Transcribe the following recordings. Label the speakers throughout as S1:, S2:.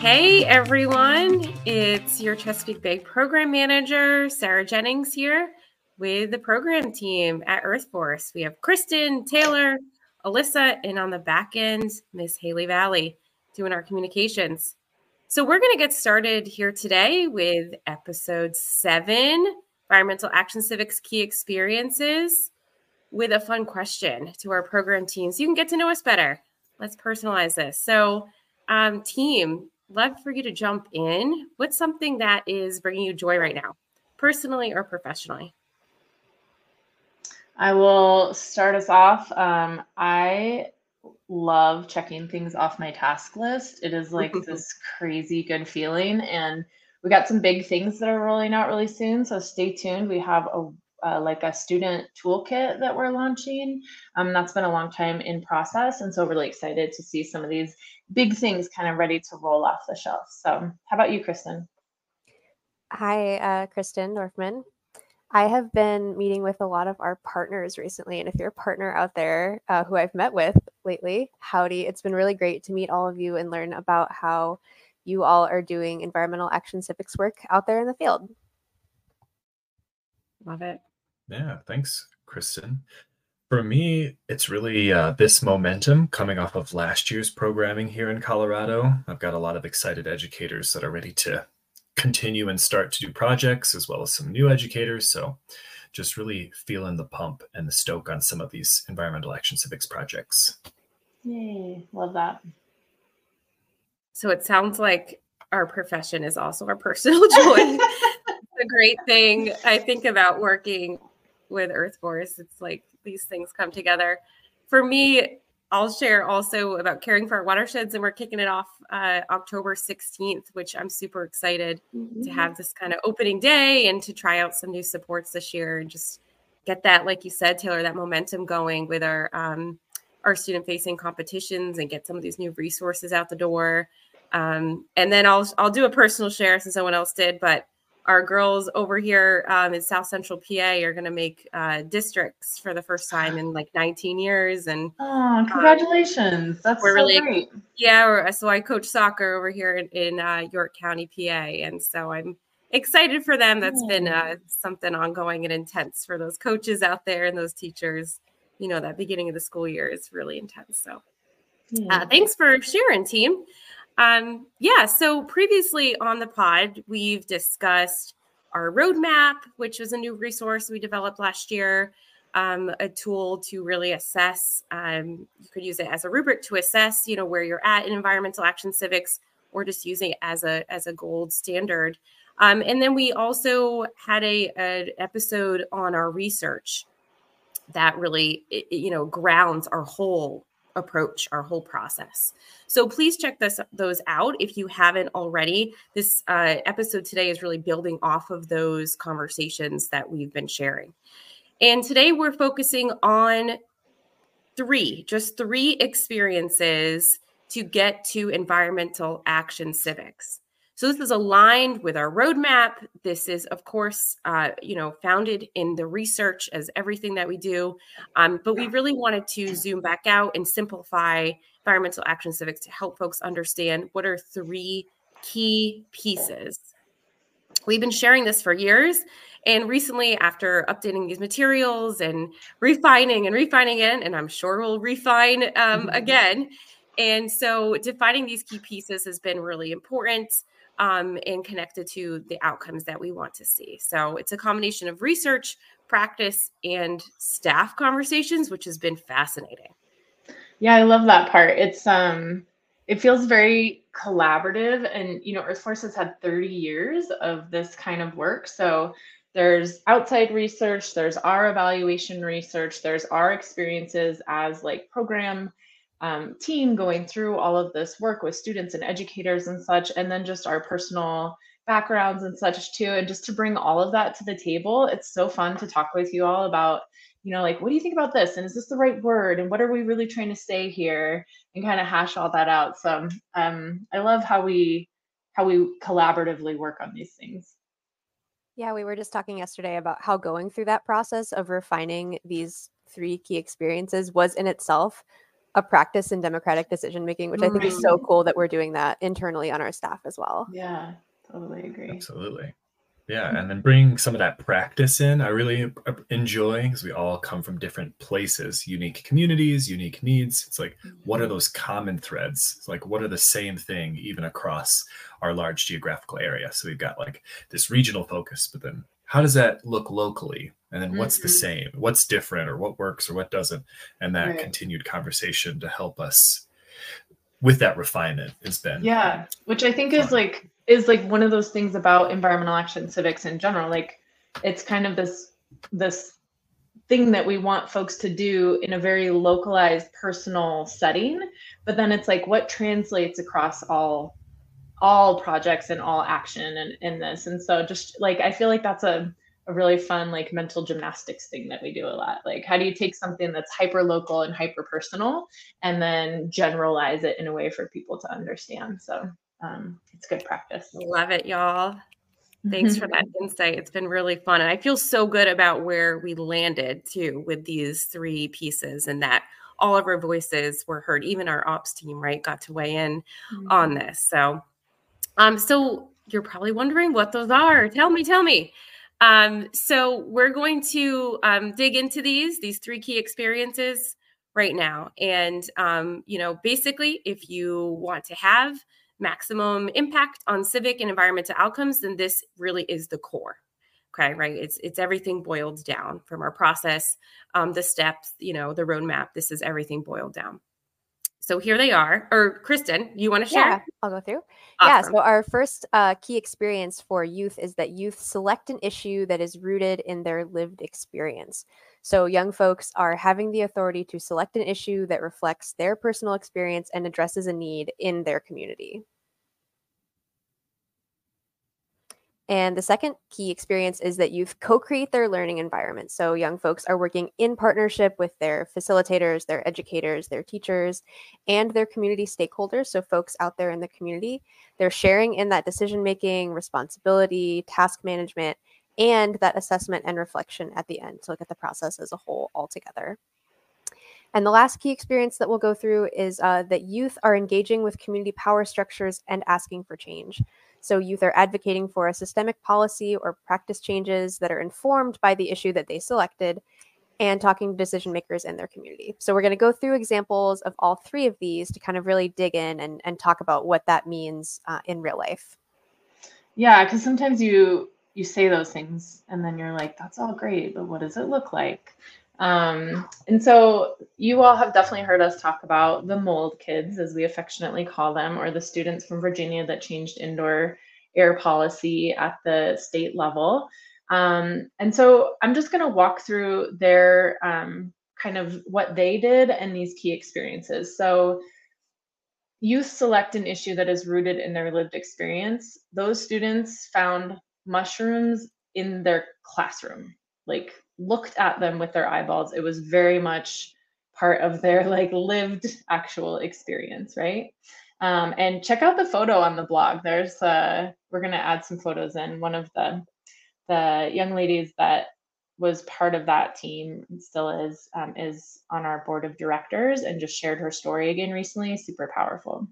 S1: Hey everyone, it's your Chesapeake Bay program manager, Sarah Jennings here with the program team at Earth EarthForce. We have Kristen, Taylor, Alyssa, and on the back end, Miss Haley Valley doing our communications. So we're going to get started here today with episode seven, Environmental Action Civics Key Experiences, with a fun question to our program team so you can get to know us better. Let's personalize this. So, um, team, love for you to jump in. What's something that is bringing you joy right now, personally or professionally?
S2: I will start us off. Um, I love checking things off my task list. It is like this crazy good feeling. And we got some big things that are rolling out really soon. So stay tuned. We have a uh, like a student toolkit that we're launching. Um, that's been a long time in process. And so really excited to see some of these big things kind of ready to roll off the shelf. So how about you, Kristen?
S3: Hi, uh, Kristen Northman. I have been meeting with a lot of our partners recently. And if you're a partner out there uh, who I've met with lately, howdy. It's been really great to meet all of you and learn about how you all are doing environmental action civics work out there in the field.
S1: Love it.
S4: Yeah, thanks, Kristen. For me, it's really uh, this momentum coming off of last year's programming here in Colorado. I've got a lot of excited educators that are ready to continue and start to do projects, as well as some new educators. So, just really feeling the pump and the stoke on some of these environmental action civics projects.
S2: Yay, love that.
S1: So, it sounds like our profession is also our personal joy. the great thing I think about working with Earth Force. It's like these things come together. For me, I'll share also about caring for our watersheds, and we're kicking it off uh, October 16th, which I'm super excited mm-hmm. to have this kind of opening day and to try out some new supports this year and just get that, like you said, Taylor, that momentum going with our um, our student facing competitions and get some of these new resources out the door. Um, and then I'll I'll do a personal share since someone else did, but our girls over here um, in South Central PA are going to make uh, districts for the first time in like 19 years. And
S2: oh, congratulations! Um, That's we're so really great.
S1: Yeah, so I coach soccer over here in, in uh, York County, PA, and so I'm excited for them. That's oh. been uh, something ongoing and intense for those coaches out there and those teachers. You know, that beginning of the school year is really intense. So, uh, thanks for sharing, team. Um, yeah, so previously on the pod, we've discussed our roadmap, which was a new resource we developed last year, um, a tool to really assess. Um, you could use it as a rubric to assess, you know, where you're at in environmental action civics, or just using it as a as a gold standard. Um, and then we also had a episode on our research that really, you know, grounds our whole approach our whole process. So please check this those out if you haven't already. This uh, episode today is really building off of those conversations that we've been sharing. And today we're focusing on three, just three experiences to get to environmental action civics. So this is aligned with our roadmap. This is, of course, uh, you know, founded in the research as everything that we do. Um, but we really wanted to zoom back out and simplify environmental action civics to help folks understand what are three key pieces. We've been sharing this for years. And recently, after updating these materials and refining and refining it, and I'm sure we'll refine um, again. And so defining these key pieces has been really important um, and connected to the outcomes that we want to see. So it's a combination of research, practice, and staff conversations, which has been fascinating.
S2: Yeah, I love that part. It's um it feels very collaborative and you know earthforce has had 30 years of this kind of work so there's outside research there's our evaluation research there's our experiences as like program um, team going through all of this work with students and educators and such, and then just our personal backgrounds and such too. And just to bring all of that to the table, it's so fun to talk with you all about, you know, like, what do you think about this? And is this the right word? And what are we really trying to say here? And kind of hash all that out. So um, I love how we how we collaboratively work on these things.
S3: Yeah, we were just talking yesterday about how going through that process of refining these three key experiences was in itself a practice in democratic decision making, which I think is so cool that we're doing that internally on our staff as well.
S2: Yeah, totally agree.
S4: Absolutely. Yeah, and then bring some of that practice in. I really enjoy because we all come from different places, unique communities, unique needs. It's like, what are mm-hmm. those common threads? It's like, what are the same thing even across our large geographical area? So we've got like this regional focus, but then how does that look locally? And then what's mm-hmm. the same? What's different or what works or what doesn't? And that right. continued conversation to help us with that refinement has been
S2: yeah which i think fun. is like is like one of those things about environmental action civics in general like it's kind of this this thing that we want folks to do in a very localized personal setting but then it's like what translates across all all projects and all action and in, in this and so just like i feel like that's a a really fun like mental gymnastics thing that we do a lot. Like how do you take something that's hyper local and hyper personal and then generalize it in a way for people to understand. So um, it's good practice.
S1: Love it, y'all. Thanks for that insight. It's been really fun. And I feel so good about where we landed too with these three pieces and that all of our voices were heard. Even our ops team, right, got to weigh in mm-hmm. on this. So um, so you're probably wondering what those are. Tell me, tell me. Um, so we're going to um, dig into these these three key experiences right now, and um, you know, basically, if you want to have maximum impact on civic and environmental outcomes, then this really is the core. Okay, right? It's it's everything boiled down from our process, um, the steps, you know, the roadmap. This is everything boiled down. So here they are. Or Kristen, you want to share?
S3: Yeah, I'll go through. Awesome. Yeah. So our first uh, key experience for youth is that youth select an issue that is rooted in their lived experience. So young folks are having the authority to select an issue that reflects their personal experience and addresses a need in their community. And the second key experience is that youth co create their learning environment. So, young folks are working in partnership with their facilitators, their educators, their teachers, and their community stakeholders. So, folks out there in the community, they're sharing in that decision making, responsibility, task management, and that assessment and reflection at the end to look at the process as a whole altogether. And the last key experience that we'll go through is uh, that youth are engaging with community power structures and asking for change. So, youth are advocating for a systemic policy or practice changes that are informed by the issue that they selected and talking to decision makers in their community. So, we're going to go through examples of all three of these to kind of really dig in and, and talk about what that means uh, in real life.
S2: Yeah, because sometimes you you say those things and then you're like, that's all great, but what does it look like? Um, and so you all have definitely heard us talk about the mold kids, as we affectionately call them, or the students from Virginia that changed indoor air policy at the state level. Um, and so I'm just going to walk through their um, kind of what they did and these key experiences. So youth select an issue that is rooted in their lived experience. Those students found mushrooms in their classroom, like looked at them with their eyeballs. It was very much part of their like lived actual experience, right? Um, and check out the photo on the blog. There's uh, we're gonna add some photos in. One of the the young ladies that was part of that team still is um, is on our board of directors and just shared her story again recently. Super powerful.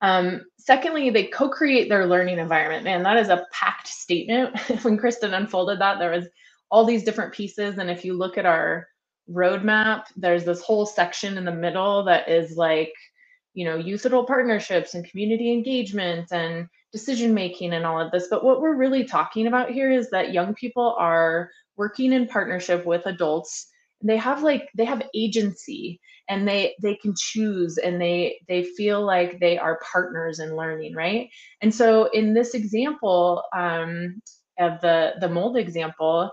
S2: Um, secondly, they co-create their learning environment. Man, that is a packed statement. when Kristen unfolded that, there was all these different pieces. And if you look at our roadmap, there's this whole section in the middle that is like, you know, youth adult partnerships and community engagement and decision making and all of this. But what we're really talking about here is that young people are working in partnership with adults. They have like they have agency and they they can choose and they they feel like they are partners in learning, right? And so in this example um, of the the mold example,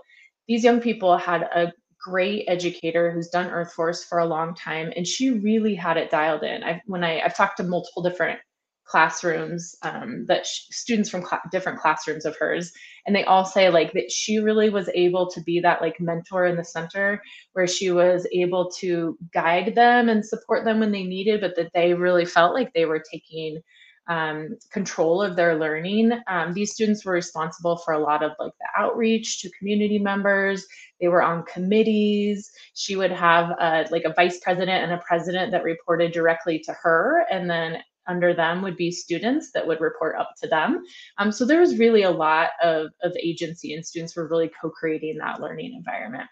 S2: these young people had a great educator who's done earth force for a long time and she really had it dialed in. I when i i've talked to multiple different classrooms um, that sh- students from cl- different classrooms of hers and they all say like that she really was able to be that like mentor in the center where she was able to guide them and support them when they needed but that they really felt like they were taking um, control of their learning. Um, these students were responsible for a lot of like the outreach to community members. They were on committees. She would have a, like a vice president and a president that reported directly to her, and then under them would be students that would report up to them. Um, so there was really a lot of, of agency, and students were really co-creating that learning environment.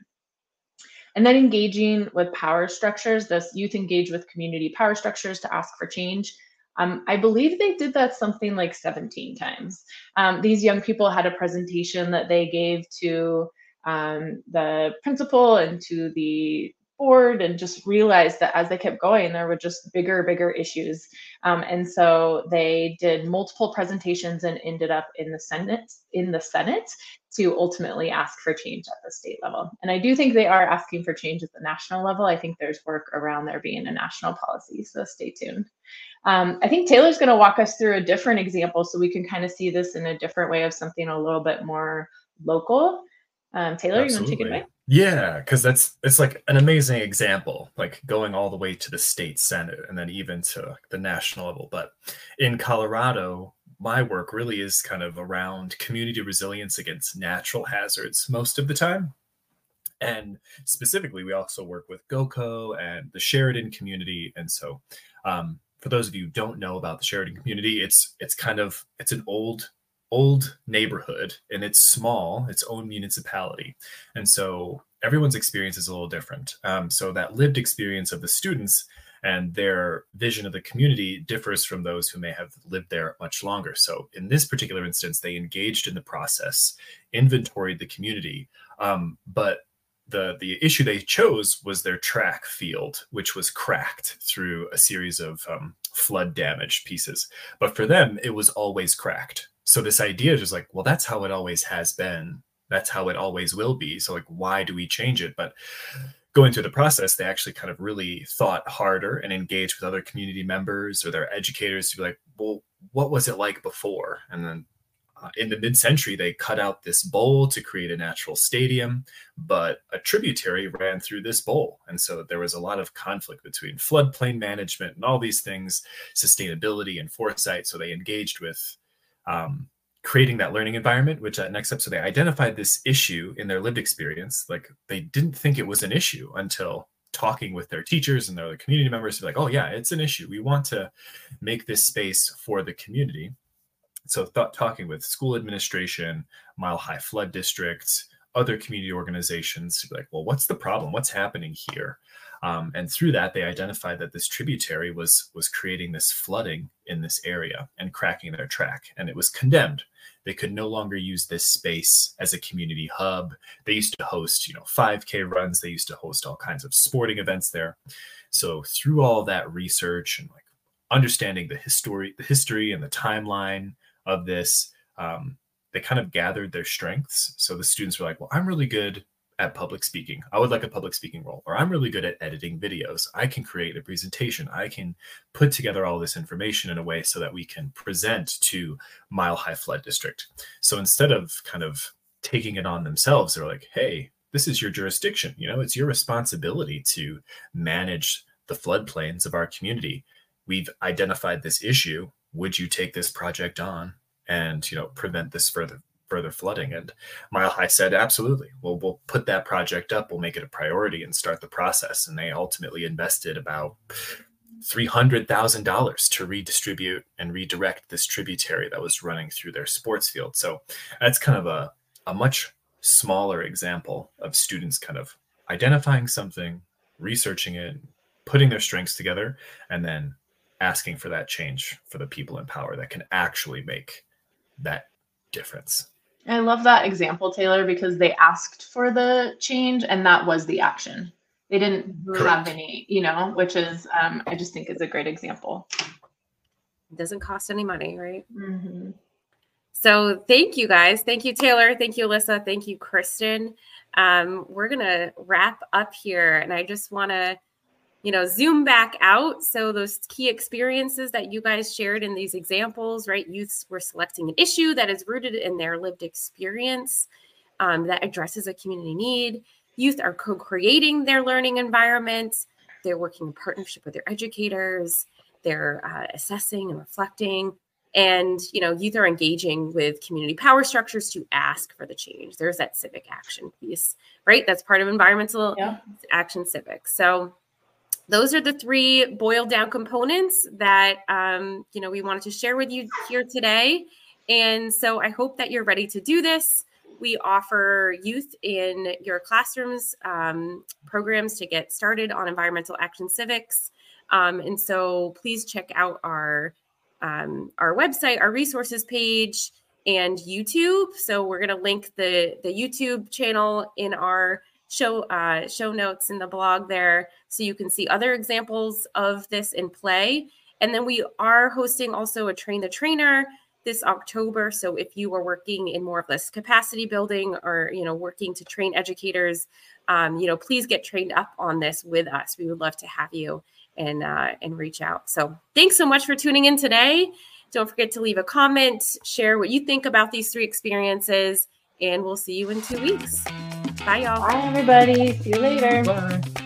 S2: And then engaging with power structures, this youth engage with community power structures to ask for change. Um, I believe they did that something like 17 times. Um, these young people had a presentation that they gave to um, the principal and to the board and just realized that as they kept going, there were just bigger, bigger issues. Um, and so they did multiple presentations and ended up in the Senate, in the Senate to ultimately ask for change at the state level. And I do think they are asking for change at the national level. I think there's work around there being a national policy, so stay tuned. Um, I think Taylor's going to walk us through a different example so we can kind of see this in a different way of something a little bit more local. Um, Taylor, Absolutely. you want to take it away?
S4: Yeah, because that's it's like an amazing example, like going all the way to the state senate and then even to the national level. But in Colorado, my work really is kind of around community resilience against natural hazards most of the time. And specifically, we also work with GOCO and the Sheridan community. And so um, for those of you who don't know about the Sheridan community, it's it's kind of it's an old old neighborhood and it's small, its own municipality, and so everyone's experience is a little different. Um, so that lived experience of the students and their vision of the community differs from those who may have lived there much longer. So in this particular instance, they engaged in the process, inventoried the community, um, but the the issue they chose was their track field, which was cracked through a series of um, flood damaged pieces. But for them, it was always cracked. So this idea is just like, well, that's how it always has been. That's how it always will be. So like, why do we change it? But going through the process, they actually kind of really thought harder and engaged with other community members or their educators to be like, well, what was it like before? And then uh, in the mid-century they cut out this bowl to create a natural stadium but a tributary ran through this bowl and so there was a lot of conflict between floodplain management and all these things sustainability and foresight so they engaged with um, creating that learning environment which uh, next up so they identified this issue in their lived experience. Like they didn't think it was an issue until talking with their teachers and their community members to be like oh yeah it's an issue. We want to make this space for the community. So th- talking with school administration, Mile High Flood District, other community organizations to be like, well, what's the problem? What's happening here? Um, and through that, they identified that this tributary was was creating this flooding in this area and cracking their track, and it was condemned. They could no longer use this space as a community hub. They used to host, you know, 5K runs. They used to host all kinds of sporting events there. So through all that research and like understanding the history, the history and the timeline, of this, um, they kind of gathered their strengths. So the students were like, well, I'm really good at public speaking. I would like a public speaking role, or I'm really good at editing videos. I can create a presentation. I can put together all this information in a way so that we can present to Mile High Flood District. So instead of kind of taking it on themselves, they're like, hey, this is your jurisdiction. You know, it's your responsibility to manage the floodplains of our community. We've identified this issue would you take this project on and you know prevent this further further flooding. And mile high said absolutely. Well we'll put that project up. We'll make it a priority and start the process. And they ultimately invested about $300,000 to redistribute and redirect this tributary that was running through their sports field. So that's kind of a, a much smaller example of students kind of identifying something researching it putting their strengths together and then asking for that change for the people in power that can actually make that difference.
S2: I love that example, Taylor, because they asked for the change and that was the action. They didn't Correct. have any, you know, which is, um, I just think is a great example.
S1: It doesn't cost any money, right? Mm-hmm. So thank you guys. Thank you, Taylor. Thank you, Alyssa. Thank you, Kristen. Um, we're going to wrap up here. And I just want to you know zoom back out. So those key experiences that you guys shared in these examples right? Youths were selecting an issue that is rooted in their lived experience um, that addresses a community need. Youth are co-creating their learning environment. They're working in partnership with their educators. They're uh, assessing and reflecting. And you know youth are engaging with community power structures to ask for the change. There's that civic action piece right? That's part of environmental yeah. action civics. So those are the three boiled down components that um, you know we wanted to share with you here today. And so i hope that you're ready to do this. We offer youth in your classrooms um, programs to get started on environmental action civics. Um, and so please check out our um, our website, our resources page, and YouTube. So we're going to link the the YouTube channel in our show uh, show notes in the blog there, so you can see other examples of this in play. And then we are hosting also a train the trainer this October. So if you are working in more of this capacity building or you know working to train educators, um, you know please get trained up on this with us. We would love to have you and uh, and reach out. So thanks so much for tuning in today. Don't forget to leave a comment, share what you think about these three experiences, and we'll see you in two weeks. Bye, y'all.
S2: Bye, everybody. See you later.
S4: Bye.